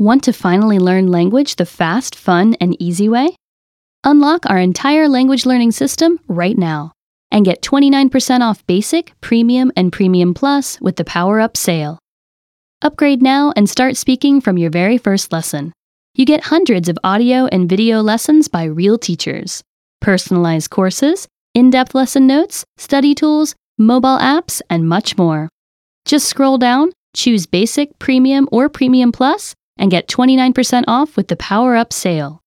Want to finally learn language the fast, fun, and easy way? Unlock our entire language learning system right now and get 29% off Basic, Premium, and Premium Plus with the Power Up sale. Upgrade now and start speaking from your very first lesson. You get hundreds of audio and video lessons by real teachers, personalized courses, in depth lesson notes, study tools, mobile apps, and much more. Just scroll down, choose Basic, Premium, or Premium Plus, and get 29% off with the Power Up sale.